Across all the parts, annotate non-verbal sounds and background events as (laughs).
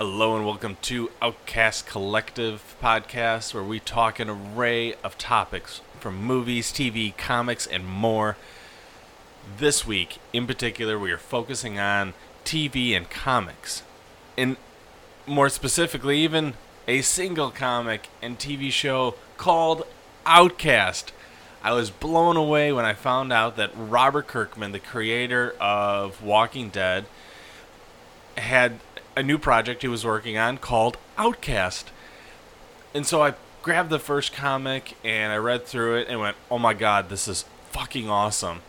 Hello and welcome to Outcast Collective podcast, where we talk an array of topics from movies, TV, comics, and more. This week, in particular, we are focusing on TV and comics. And more specifically, even a single comic and TV show called Outcast. I was blown away when I found out that Robert Kirkman, the creator of Walking Dead, had a new project he was working on called Outcast. And so I grabbed the first comic and I read through it and went, "Oh my god, this is fucking awesome."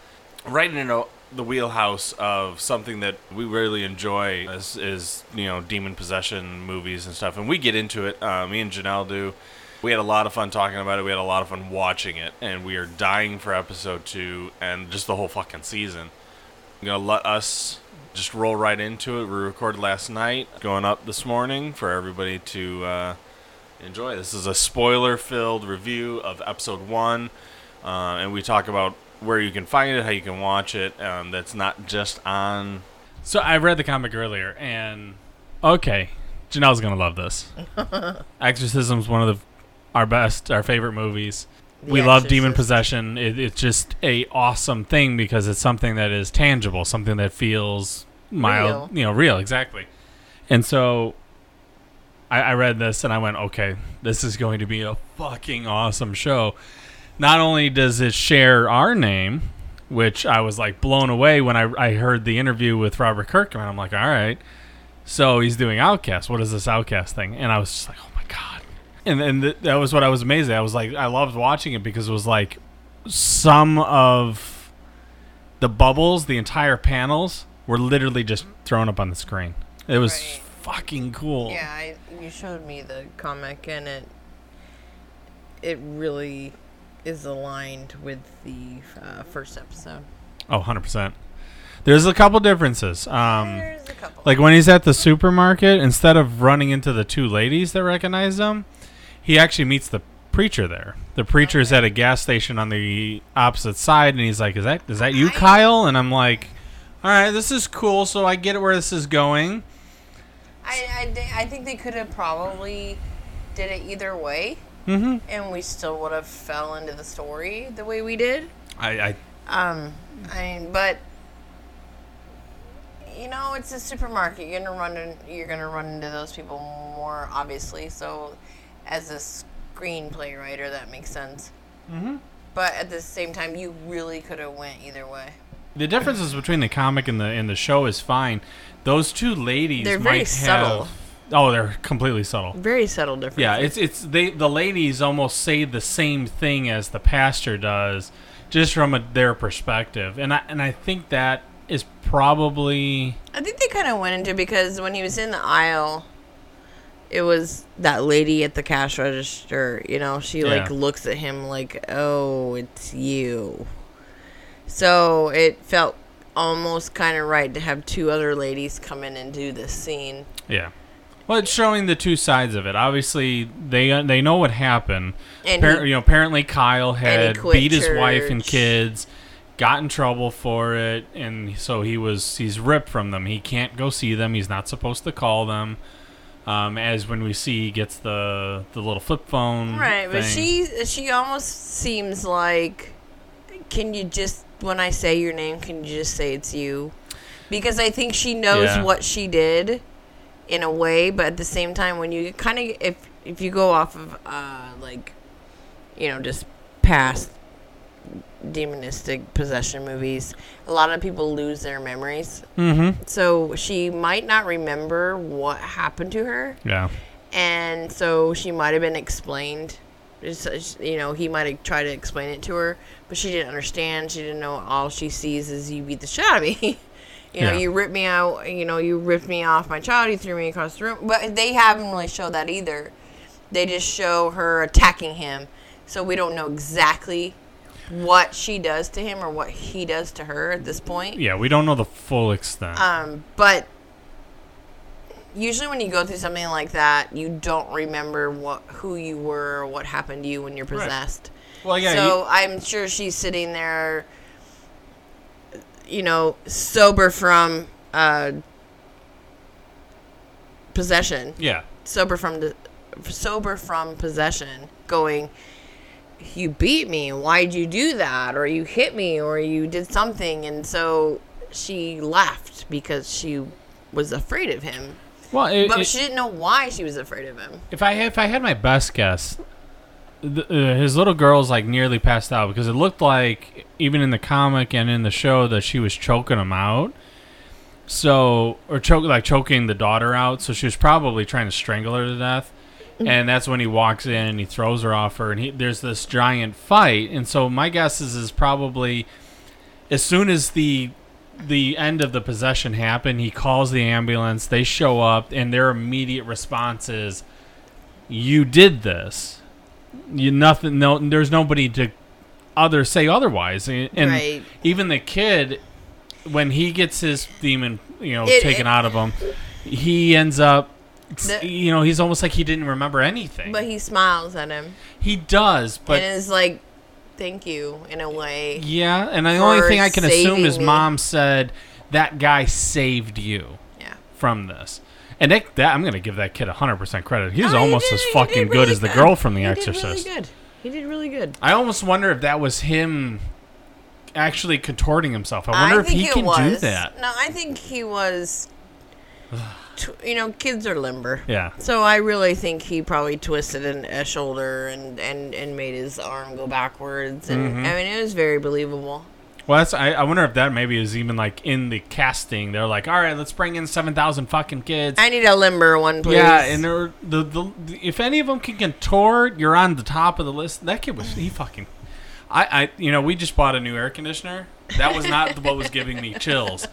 Right into the wheelhouse of something that we really enjoy is, is you know demon possession movies and stuff, and we get into it. Uh, me and Janelle do. We had a lot of fun talking about it. We had a lot of fun watching it, and we are dying for episode two and just the whole fucking season. I'm gonna let us just roll right into it. We recorded last night, going up this morning for everybody to uh, enjoy. This is a spoiler-filled review of episode one, uh, and we talk about where you can find it, how you can watch it. Um, that's not just on. So I read the comic earlier, and okay, Janelle's gonna love this. (laughs) Exorcism's one of the our best, our favorite movies. The we love demon possession. It, it's just a awesome thing because it's something that is tangible, something that feels mild, Real. you know, real, exactly. And so I, I read this and I went, okay, this is going to be a fucking awesome show. Not only does it share our name, which I was like blown away when I, I heard the interview with Robert Kirkman. I'm like, all right, so he's doing Outcast. What is this Outcast thing? And I was just like, oh. And and th- that was what I was amazed at. I was like, I loved watching it because it was like some of the bubbles, the entire panels were literally just thrown up on the screen. It was Right. fucking cool. Yeah, I, you showed me the comic, and it it really is aligned with the uh, first episode. Oh, 100%. There's a couple differences. Um, There's a couple. like when he's at the supermarket, instead of running into the two ladies that recognize him, he actually meets the preacher there. The preacher's at a gas station on the opposite side, and he's like, "Is that is that you, Kyle?" And I'm like, "All right, this is cool. So I get where this is going." I, I, I think they could have probably did it either way, Mm-hmm. and we still would have fell into the story the way we did. I, I Um, I mean, but you know, it's a supermarket. You're gonna run. In, you're gonna run into those people more obviously. So, as a screenplay writer, that makes sense. Mhm. But at the same time, you really could have went either way. the differences between the comic and the and the show is fine. Those two ladies They're very might subtle. have. Oh, they're completely subtle. Very subtle difference. Yeah, it's it's they the ladies almost say the same thing as the pastor does, just from a, their perspective, and I and I think that is probably I think they kind of went into because when he was in the aisle, it was that lady at the cash register. You know, she like looks at him like, "Oh, it's you." So it felt almost kind of right to have two other ladies come in and do this scene. yeah. Well, it's showing the two sides of it. Obviously, they uh, they know what happened. And Appar- he- you know, apparently Kyle had beat his wife and kids, got in trouble for it, and so he was he's ripped from them. He can't go see them. He's not supposed to call them. Um, as when we see gets the the little flip phone, Right, but she she almost seems like can you just when I say your name, can you just say it's you? Because I think she knows Yeah. what she did in a way, but at the same time when you kind of if if you go off of uh like you know, just past demonistic possession movies, a lot of people lose their memories. Mm-hmm. So she might not remember what happened to her Yeah. and so she might have been explained. Just, you know, he might have tried to explain it to her, but she didn't understand. She didn't know. All she sees is you beat the shit out of me. (laughs) you know, Yeah. you ripped me out. You know, you ripped me off my child. You threw me across the room. But they haven't really showed that either. They just show her attacking him, so we don't know exactly what she does to him or what he does to her at this point. Yeah, we don't know the full extent. Um, but usually when you go through something like that, you don't remember what who you were or what happened to you when you're Right. possessed. well, yeah, so I'm sure she's sitting there, you know, sober from uh, possession, Yeah. sober from the, sober from possession, going, "You beat me. Why'd you do that? Or you hit me? Or you did something?" And so she left because she was afraid of him, Well, it, but it- she didn't know why she was afraid of him. if I if I had my best guess, th- uh, his little girl's like nearly passed out because it looked like even in the comic and in the show that she was choking him out. So or choke like choking the daughter out. So she was probably trying to strangle her to death. Mm. And that's when he walks in and he throws her off her, and he, there's this giant fight. And so my guess is is probably as soon as the the end of the possession happened, he calls the ambulance. They show up, and their immediate response is, "You did this. You nothing. No, there's nobody to other say otherwise." And, and Right. even the kid, when he gets his demon, you know, It- taken it- out of him, he ends up. The- you know, he's almost like he didn't remember anything. But he smiles at him he does, but and is like, "Thank you," in a way. Yeah, and the only thing I can assume is me. mom said that guy saved you Yeah. from this. And that, that I'm going to give that kid 100% credit. He's Oh, almost did- as he did fucking good as the girl from The He Exorcist. Did really good. He did really good. I almost wonder if that was him actually contorting himself. I wonder if think he can do was. that. No, I think he was. Tw- you know, kids are limber. Yeah. So I really think he probably twisted an, a shoulder and, and, and made his arm go backwards, and Mm-hmm. I mean it was very believable. Well, that's, I, I wonder if that maybe is even like in the casting. They're like, all right, let's bring in 7,000 fucking kids. I need a limber one, please. Yeah, and there, the, the the if any of them can contort, you're on the top of the list. That kid was he fucking. I, I you know we just bought a new air conditioner. That was not (laughs) what was giving me chills.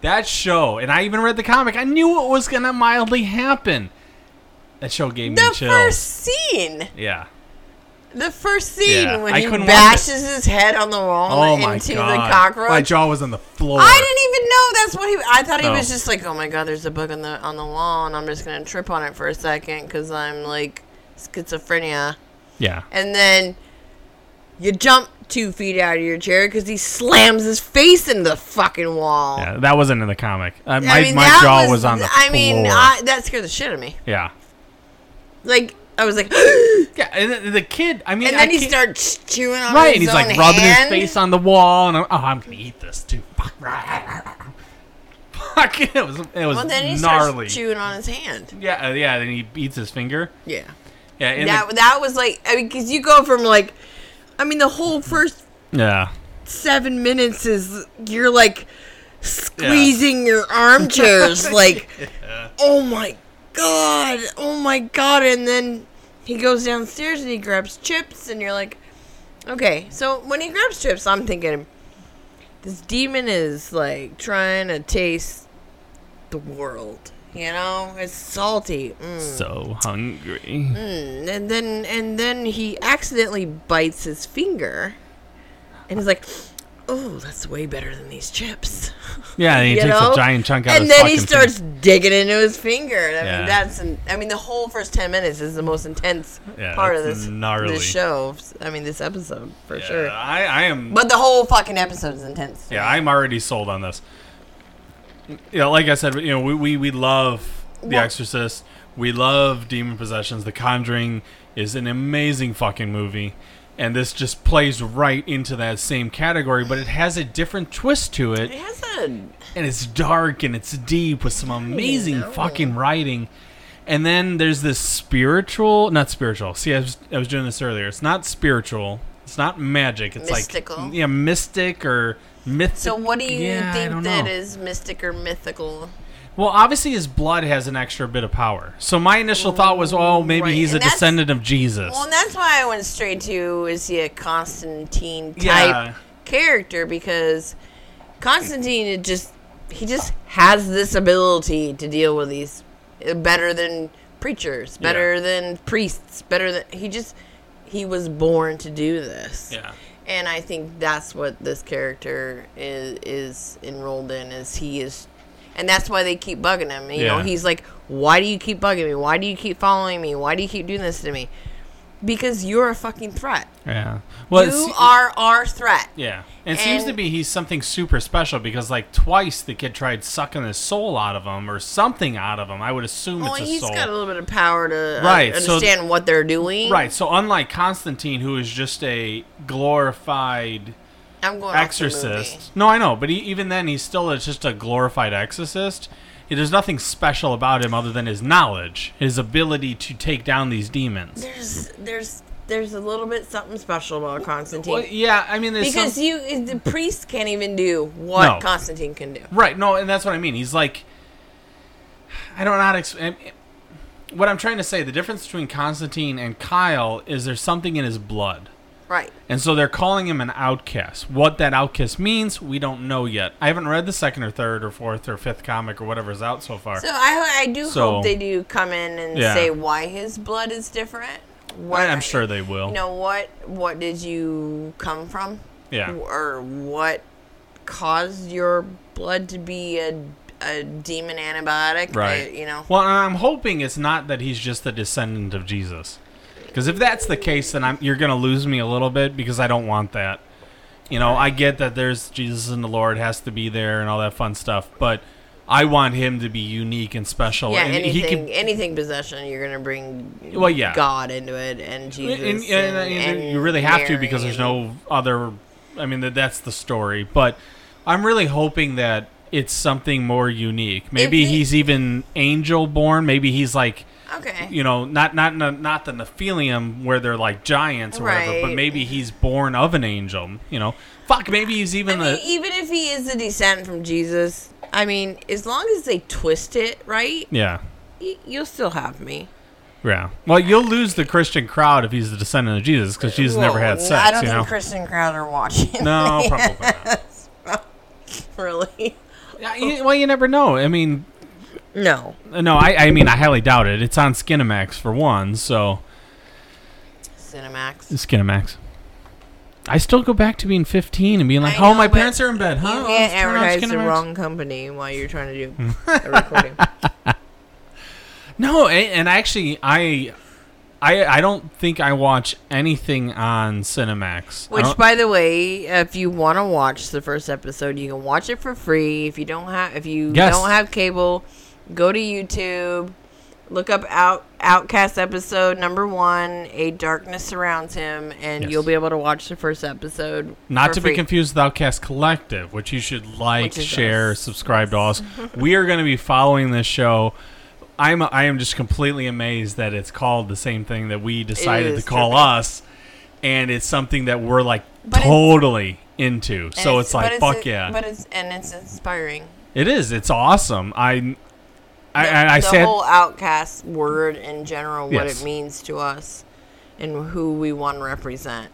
That show, and I even read the comic. I knew it was gonna mildly happen. That show gave me the chills. first scene, yeah. the first scene Yeah, when I he bashes his head on the wall Oh into god. the cockroach. My jaw was on the floor. I didn't even know that's what he. I thought he No. was just like, oh my god, there's a bug on the on the wall, and I'm just gonna trip on it for a second because I'm like schizophrenia, Yeah. and then you jump two feet out of your chair because he slams his face into the fucking wall. Yeah, that wasn't in the comic. Uh, my I mean, my that jaw was, on the floor. I floor. mean, I, that scared the shit out of me. yeah. Like I was like, (gasps) Yeah, and the, the kid. I mean, and I then he can't- starts chewing on Right, his and he's own like rubbing hand. his face on the wall, and I'm, oh, I'm gonna eat this too. (laughs) Fuck, it was it was Well, then he gnarly. starts chewing on his hand. yeah, uh, yeah. Then he eats his finger. Yeah. Yeah, and that that was like I mean, because you go from like, I mean, the whole first yeah, seven minutes is you're like squeezing your armchairs, (laughs) like, oh my god, oh my god, and then he goes downstairs and he grabs chips, and you're like, okay, so when he grabs chips, I'm thinking this demon is like trying to taste the world. You know, it's salty. Mm. so hungry. Mm, and then and then he accidentally bites his finger, and he's like, "Oh, that's way better than these chips." (laughs) Yeah, and he (laughs) takes know? a giant chunk out and of his. And then he starts finger. digging into his finger. I Yeah. mean, that's an, I mean, the whole first ten minutes is the most intense Yeah, part of this gnarly. this show. I mean, this episode for Yeah, sure. I, I am. But the whole fucking episode is intense. Yeah, I'm already sold on this. You know, like I said, you know, we we, we love The Well- Exorcist. We love Demon Possessions. The Conjuring is an amazing fucking movie, and this just plays right into that same category. But it has a different twist to it, It has a and it's dark and it's deep with some amazing fucking writing. And then there's this spiritual, not spiritual. See, I was, I was doing this earlier. It's not spiritual. It's not magic. It's Mystical. like yeah, mystic or myth. So what do you Yeah, think that know. is mystic or mythical? Well, obviously his blood has an extra bit of power. So my initial thought was, oh, maybe Right, he's a and that's- descendant of Jesus. Well, and that's why I went straight to is he a Constantine type Yeah. character because Constantine it just he just has this ability to deal with these uh, better than preachers, better Yeah. than priests, better than he just he was born to do this. yeah. And I think that's what this character is is enrolled in is he is and that's why they keep bugging him. You know, he's like, Why do you keep bugging me? Why do you keep following me? Why do you keep doing this to me? Because you're a fucking threat. Yeah. Well, you are our threat. Yeah. And it seems to be he's something super special because like twice the kid tried sucking his soul out of him or something out of him. I would assume Well, it's a he's soul. got a little bit of power to uh, Right, so- understand what they're doing. right. So unlike Constantine who is just a glorified I'm going off the movie. exorcist. No, I know, but he, even then he's still a, just a glorified exorcist. There's nothing special about him other than his knowledge, his ability to take down these demons. There's there's there's a little bit something special about Constantine. Well, yeah, I mean, there's because some- you the priest can't even do what No. Constantine can do. Right. No, and that's what I mean. He's like, I don't know how to explain. What I'm trying to say, the difference between Constantine and Kyle is there's something in his blood. Right. And so they're calling him an outcast. What that outcast means, we don't know yet. I haven't read the second or third or fourth or fifth comic or whatever's out so far. So I I do So- hope they do come in and Yeah. say why his blood is different. What, I, am sure they will. You know what? What did you come from? yeah. Or what caused your blood to be a a demon antibiotic? Right. I- you know. Well, I'm hoping it's not that he's just the descendant of Jesus. Because if that's the case, then I'm, you're going to lose me a little bit because I don't want that. You know, I get that there's Jesus and the Lord has to be there and all that fun stuff, but I want him to be unique and special. Yeah, and anything, he can, anything possession, you're gonna bring Well, yeah. God into it and Jesus. and, And, and- and you really have to because there's no other. I mean, that that's the story. But I'm really hoping that it's something more unique. Maybe he- he's even angel born. Maybe he's like Okay. you know, not not not the Nephilim where they're like giants or whatever, but maybe he's born of an angel. You know, fuck, maybe he's I even mean, the even if he is a descent from Jesus, I mean, as long as they twist it right, yeah. y- you'll still have me. Yeah. Well, you'll lose the Christian crowd if he's the descendant of Jesus because Jesus never had sex. I don't think know. Christian crowd are watching. no, (laughs) probably not. (laughs) really. Yeah, you- well, you never know. I mean, No. no, I, I mean, I highly doubt it. It's on Skinamax for one, so Cinemax. Skinamax. I still go back to being 15 and being like, I "Oh, know, my but parents are in bed, huh? You Oh, can't let's turn on advertise the Skinamax." wrong company while you're trying to do hmm. a recording. (laughs) No, a- and actually, I, I, I don't think I watch anything on Cinemax. I Which, don't- by the way, if you want to watch the first episode, you can watch it for free. If you don't have, if you Yes. don't have cable, go to YouTube, look up Out Outcast episode number one. A darkness surrounds him, and Yes. you'll be able to watch the first episode. not to free. be confused with Outcast Collective, which you should like, share, us. subscribe to us. (laughs) we are going to be following this show. I'm I am just completely amazed that it's called the same thing that we decided to call trippy. us, and it's something that we're like But totally into. So it's, but like fuck a- yeah, But it's and it's inspiring. it is. It's awesome. I I, the, I, I the said whole outcast word in general, what Yes. it means to us, and who we want to represent.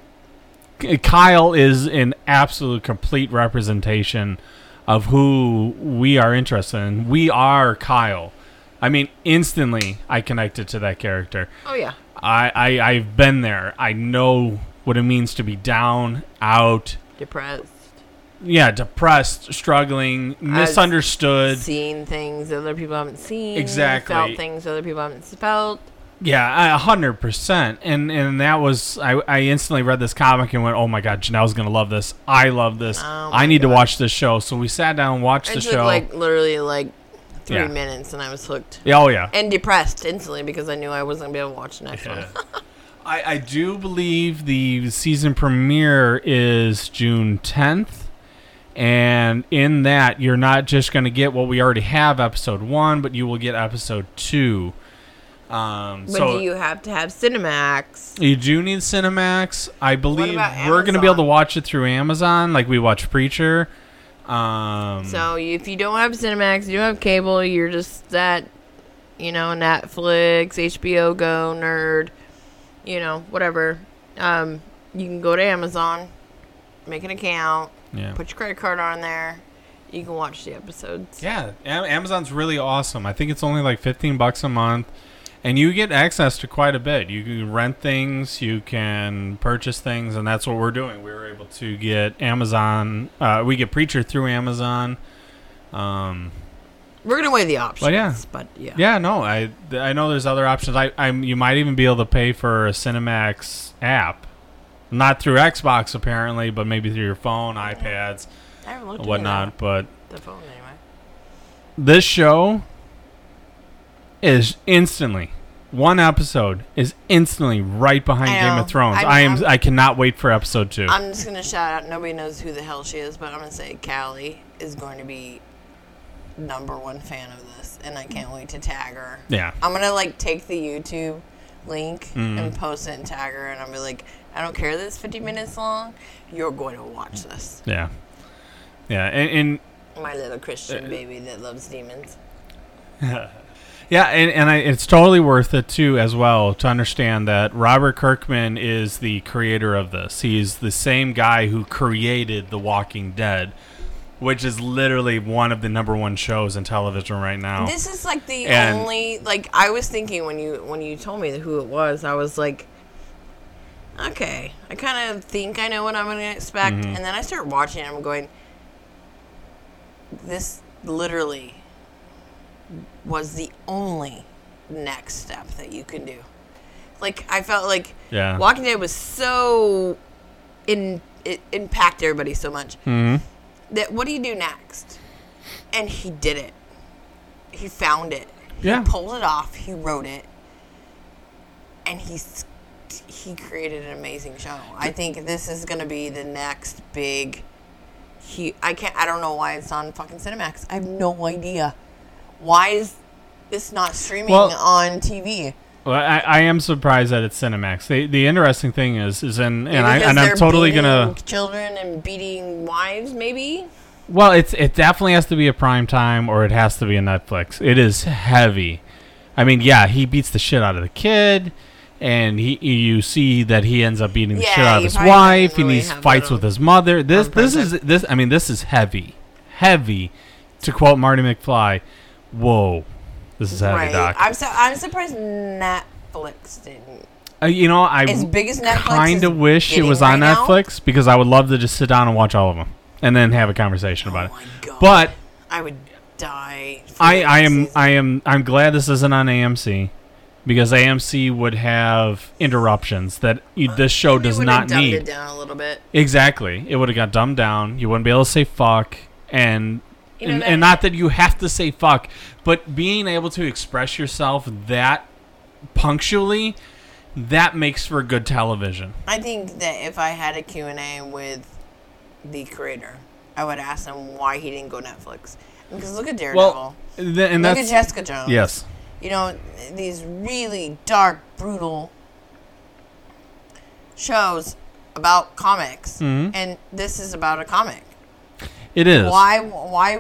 Kyle is an absolute complete representation of who we are interested in. We are Kyle. I mean, instantly I connected to that character. Oh yeah. I, I I've been there. I know what it means to be down, out, Depressed. Yeah, depressed, struggling, misunderstood. Seeing things other people haven't seen. Exactly. Felt things other people haven't felt. Yeah, a hundred percent. And and that was I, I instantly read this comic and went, Oh my god, Janelle's gonna love this. I love this. Oh I need to watch this show. So we sat down and watched It the took show. like literally like three Yeah. minutes, and I was hooked Yeah, oh yeah. and depressed instantly because I knew I wasn't gonna be able to watch the next Yeah. one. (laughs) I, I do believe the season premiere is June 10th. And in that, you're not just going to get what we already have, episode one, but you will get episode two. Um, But so do you have to have Cinemax? you do need Cinemax. I believe we're going to be able to watch it through Amazon, like we watch Preacher. Um, So if you don't have Cinemax, you don't have cable, you're just that, you know, Netflix, HBO Go nerd, you know, whatever. Um, you can go to Amazon, make an account, yeah. put your credit card on there. You can watch the episodes. Yeah, Am- Amazon's really awesome. I think it's only like 15 bucks a month and you get access to quite a bit. You can rent things, you can purchase things, and that's what we're doing. We were able to get Amazon uh, we get Preacher through Amazon. Um We're gonna weigh the options. Well, yeah. But yeah. Yeah, no, I I know there's other options. I I'm you might even be able to pay for a Cinemax app, not through Xbox apparently, but maybe through your phone, iPads, whatnot. But. The phone anyway. this show is instantly one episode is instantly right behind Game of Thrones. I'm- I am I'm- I cannot wait for episode two. I'm just gonna shout out. Nobody knows who the hell she is, but I'm gonna say Callie is going to be number one fan of this, and I can't wait to tag her. yeah, I'm gonna like take the YouTube link Mm. and post it and tag her, and I'll be like, I don't care that it's 50 minutes long. You're going to watch this, yeah, yeah, and. and my little Uh, Christian baby that loves demons. (laughs) Yeah, and, and I, it's totally worth it too, as well, to understand that Robert Kirkman is the creator of this. He's the same guy who created The Walking Dead, which is literally one of the number one shows in television right now. This is like the And- only like I was thinking when you when you told me who it was, I was like, okay, I kind of think I know what I'm gonna expect, Mhm. and then I start watching, and I'm going, this literally was the only next step that you can do. Like I felt like yeah. Walking Dead was so in it impacted everybody so much hmm that what do you do next? And he did it. He found it. Yeah. He pulled it off. He wrote it. And he's he created an amazing show. I think this is going to be the next big he I can't I don't know why it's on fucking Cinemax. I have no idea. Why is this not streaming Well- on TV? Well, I, I am surprised that it's Cinemax. The, the interesting thing is, is in, and I and I'm totally gonna. children and beating wives maybe? Well, it's it definitely has to be a prime time or it has to be a Netflix. It is heavy. I mean, yeah, he beats the shit out of the kid, and he you see that he ends up beating the Yeah, shit out of his wife, didn't and he fights with his mother. This this is this. I mean, this is heavy, heavy. To quote Marty McFly, "Whoa, this is heavy, right. Doc." I'm so I'm surprised Netflix didn't. Uh, you know, I As big as Netflix kind of wish it was right on now? Netflix because I would love to just sit down and watch all of them and then have a conversation about oh it. god. But I would die. I, I am season. I am I'm glad this isn't on AMC because AMC would have interruptions that you, this show does would've not dumbed need. it down a little bit. Exactly, it would have got dumbed down. You wouldn't be able to say fuck, and You know and, and not that you have to say fuck, but being able to express yourself that punctually, that makes for good television. I think that if I had a Q&A with the creator, I would ask him why he didn't go Netflix. Because look at Daredevil. Well, th- and look that's at Jessica Jones. yes, You know, these really dark, brutal shows about comics. Mhm. And this is about a comic. it is. Why? Why?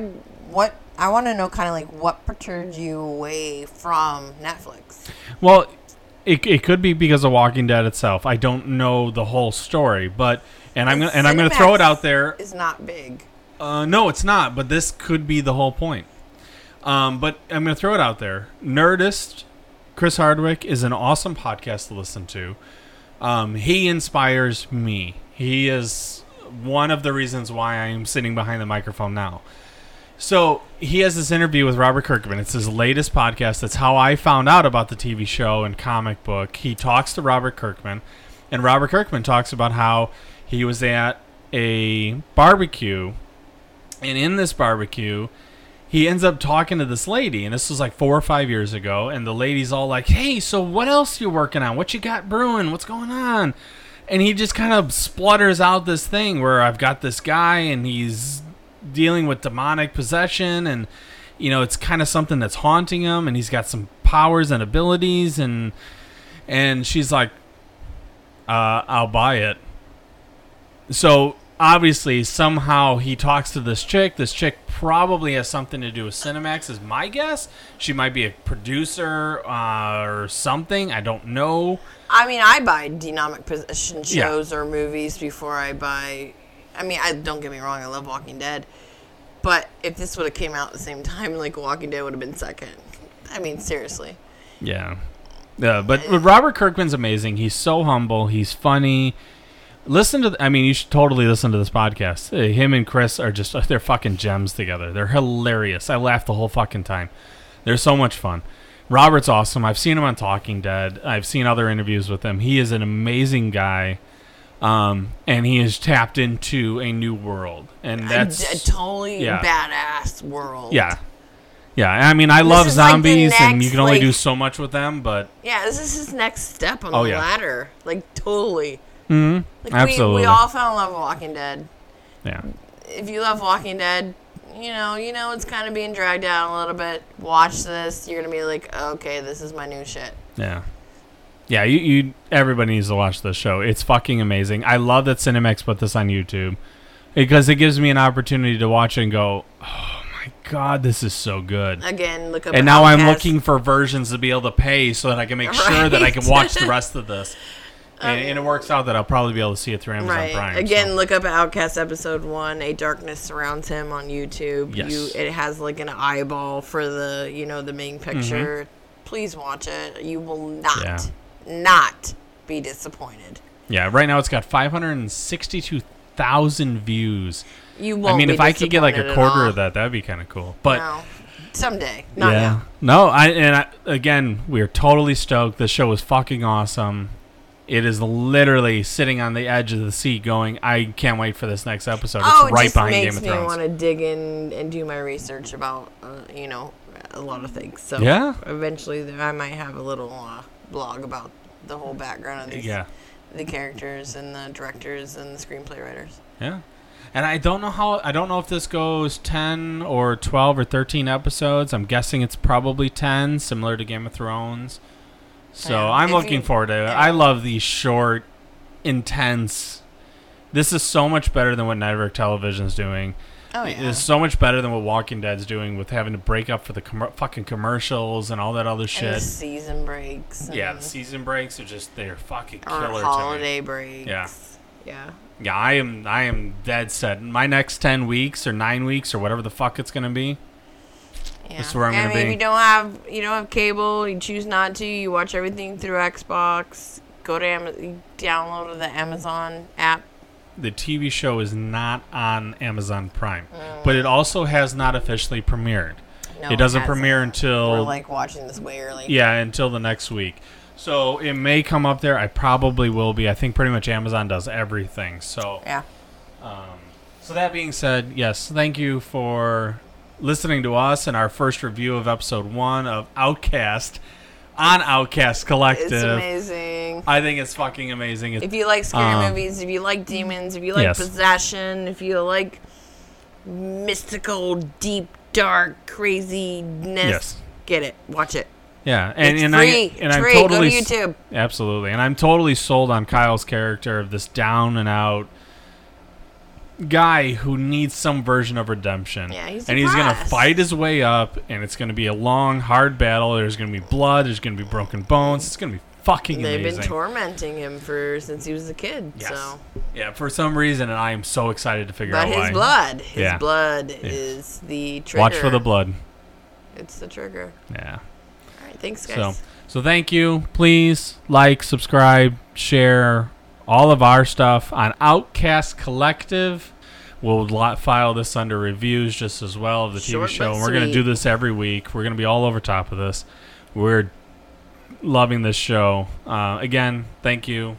What? I want to know, kind of like, what perturbed you away from Netflix? Well, it, it could be because of Walking Dead itself. I don't know the whole story, but and I'm gonna and I'm gonna throw it out there. Is not big. Uh, no, it's not. But this could be the whole point. Um, but I'm gonna throw it out there. Nerdist, Chris Hardwick is an awesome podcast to listen to. Um, he inspires me. He is one of the reasons why I am sitting behind the microphone now. So he has this interview with Robert Kirkman. It's his latest podcast. That's how I found out about the TV show and comic book. He talks to Robert Kirkman, and Robert Kirkman talks about how he was at a barbecue, and in this barbecue, he ends up talking to this lady, and this was like four or five years ago. And the lady's all like, "Hey, so what else you working on? What you got brewing? What's going on?" And he just kind of splutters out this thing where I've got this guy, and he's dealing with demonic possession, and you know, it's kind of something that's haunting him, and he's got some powers and abilities, and and she's like, uh, "I'll buy it." So obviously, somehow he talks to this chick. This chick probably has something to do with Cinemax, is my guess. She might be a producer uh, or something. I don't know. I mean, I buy possession Yeah. shows or movies before I buy. I mean, I don't get me wrong. I love Walking Dead, but if this would have came out at the same time, like Walking Dead would have been second. I mean, seriously. Yeah. Yeah, but Robert Kirkman's amazing. He's so humble. He's funny. Listen to. th- I mean, you should totally listen to this podcast. Him and Chris are just (laughs) they're fucking gems together. They're hilarious. I laughed the whole fucking time. They're so much fun. Robert's awesome. I've seen him on Talking Dead. I've seen other interviews with him. He is an amazing guy. Um, and he has tapped into a new world, and that's a totally yeah. badass world. yeah, yeah. I mean, I love is like the zombies, and you can only like- do so much with them. But Yeah, this is his next step on Oh, the yeah. ladder. Like totally. Mhm, Like absolutely, We, we all fell in love with Walking Dead. yeah, If you love Walking Dead, you know, you know it's kind of being dragged down a little bit. Watch this, you're gonna be like, okay, this is my new shit. yeah, yeah. You, you, everybody needs to watch this show. It's fucking amazing. I love that Cinemax put this on YouTube because it gives me an opportunity to watch it and go, oh my god, this is so good. Again, look up. And now I'm looking for versions to be able to pay so that I can make sure that I can watch the rest of this. (laughs) And, and it works out that I'll probably be able to see it through Amazon Right. Prime. Again, so. look up Outcast episode one. A darkness surrounds him on YouTube. Yes. You, it has like an eyeball for the you know the main picture. Mm-hmm. Please watch it. You will not, Yeah. not be disappointed. yeah, right now it's got 562,000 views. You won't. I mean, if I could get like a quarter of that, that'd be kind of cool. But no. someday, not yeah, now. no, I and I, again, we are totally stoked. The show is fucking awesome. It is literally sitting on the edge of the seat, going, "I can't wait for this next episode." It's oh, it right just behind makes Game of me want to dig in and do my research about uh, you know a lot of things. So Yeah. eventually I might have a little uh, blog about the whole background of these, Yeah, the characters and the directors and the screenplay writers. yeah. And I don't know how. I don't know if this goes ten or twelve or thirteen episodes. I'm guessing it's probably ten, similar to Game of Thrones. So Yeah, I'm if looking forward to it. yeah. I love these short, intense. This is so much better than what Network television is doing. Oh yeah. It's so much better than what Walking Dead's doing with having to break up for the com- fucking commercials and all that other and the shit. season breaks. Yeah, the season breaks are just they're fucking killer to me. holiday breaks. Yeah. Yeah. Yeah, I am I am dead set. My next ten weeks or nine weeks or whatever the fuck it's gonna be. Yeah. That's where I'm I gonna mean, be. If you don't have you don't have cable, you choose not to. You watch everything through Xbox. Go to Am- download the Amazon app. The TV show is not on Amazon Prime, Mm. but it also has not officially premiered. No, it doesn't hasn't. premiere We're until like watching this way early. yeah until the next week. So it may come up there. I probably will be. I think pretty much Amazon does everything. So Yeah. Um, so that being said, yes, thank you for listening to us and our first review of episode one of Outcast on Outcast Collective. It's amazing. I think it's fucking amazing. It's, If you like scary Um, movies, if you like demons, if you like yes. possession, if you like mystical, deep, dark, craziness, Yes. get it. Watch it. yeah, and it's and free. I and I'm free. totally Go to YouTube. absolutely, and I'm totally sold on Kyle's character of this down and out guy who needs some version of redemption. Yeah, he's and he's gonna fight his way up, and it's gonna be a long, hard battle. There's gonna be blood. There's gonna be broken bones. It's gonna be fucking They've amazing. been tormenting him for since he was a kid. Yes. So, Yeah, for some reason, and I am so excited to figure but out his why. blood, his Yeah. blood is the trigger. Watch for the blood. It's the trigger. Yeah. All right, thanks, guys. So, so thank you. Please like, subscribe, share all of our stuff on Outcast Collective. We'll file this under reviews just as well of the TV Short show. And we're going to do this every week. We're going to be all over top of this. We're loving this show. Uh, again, thank you.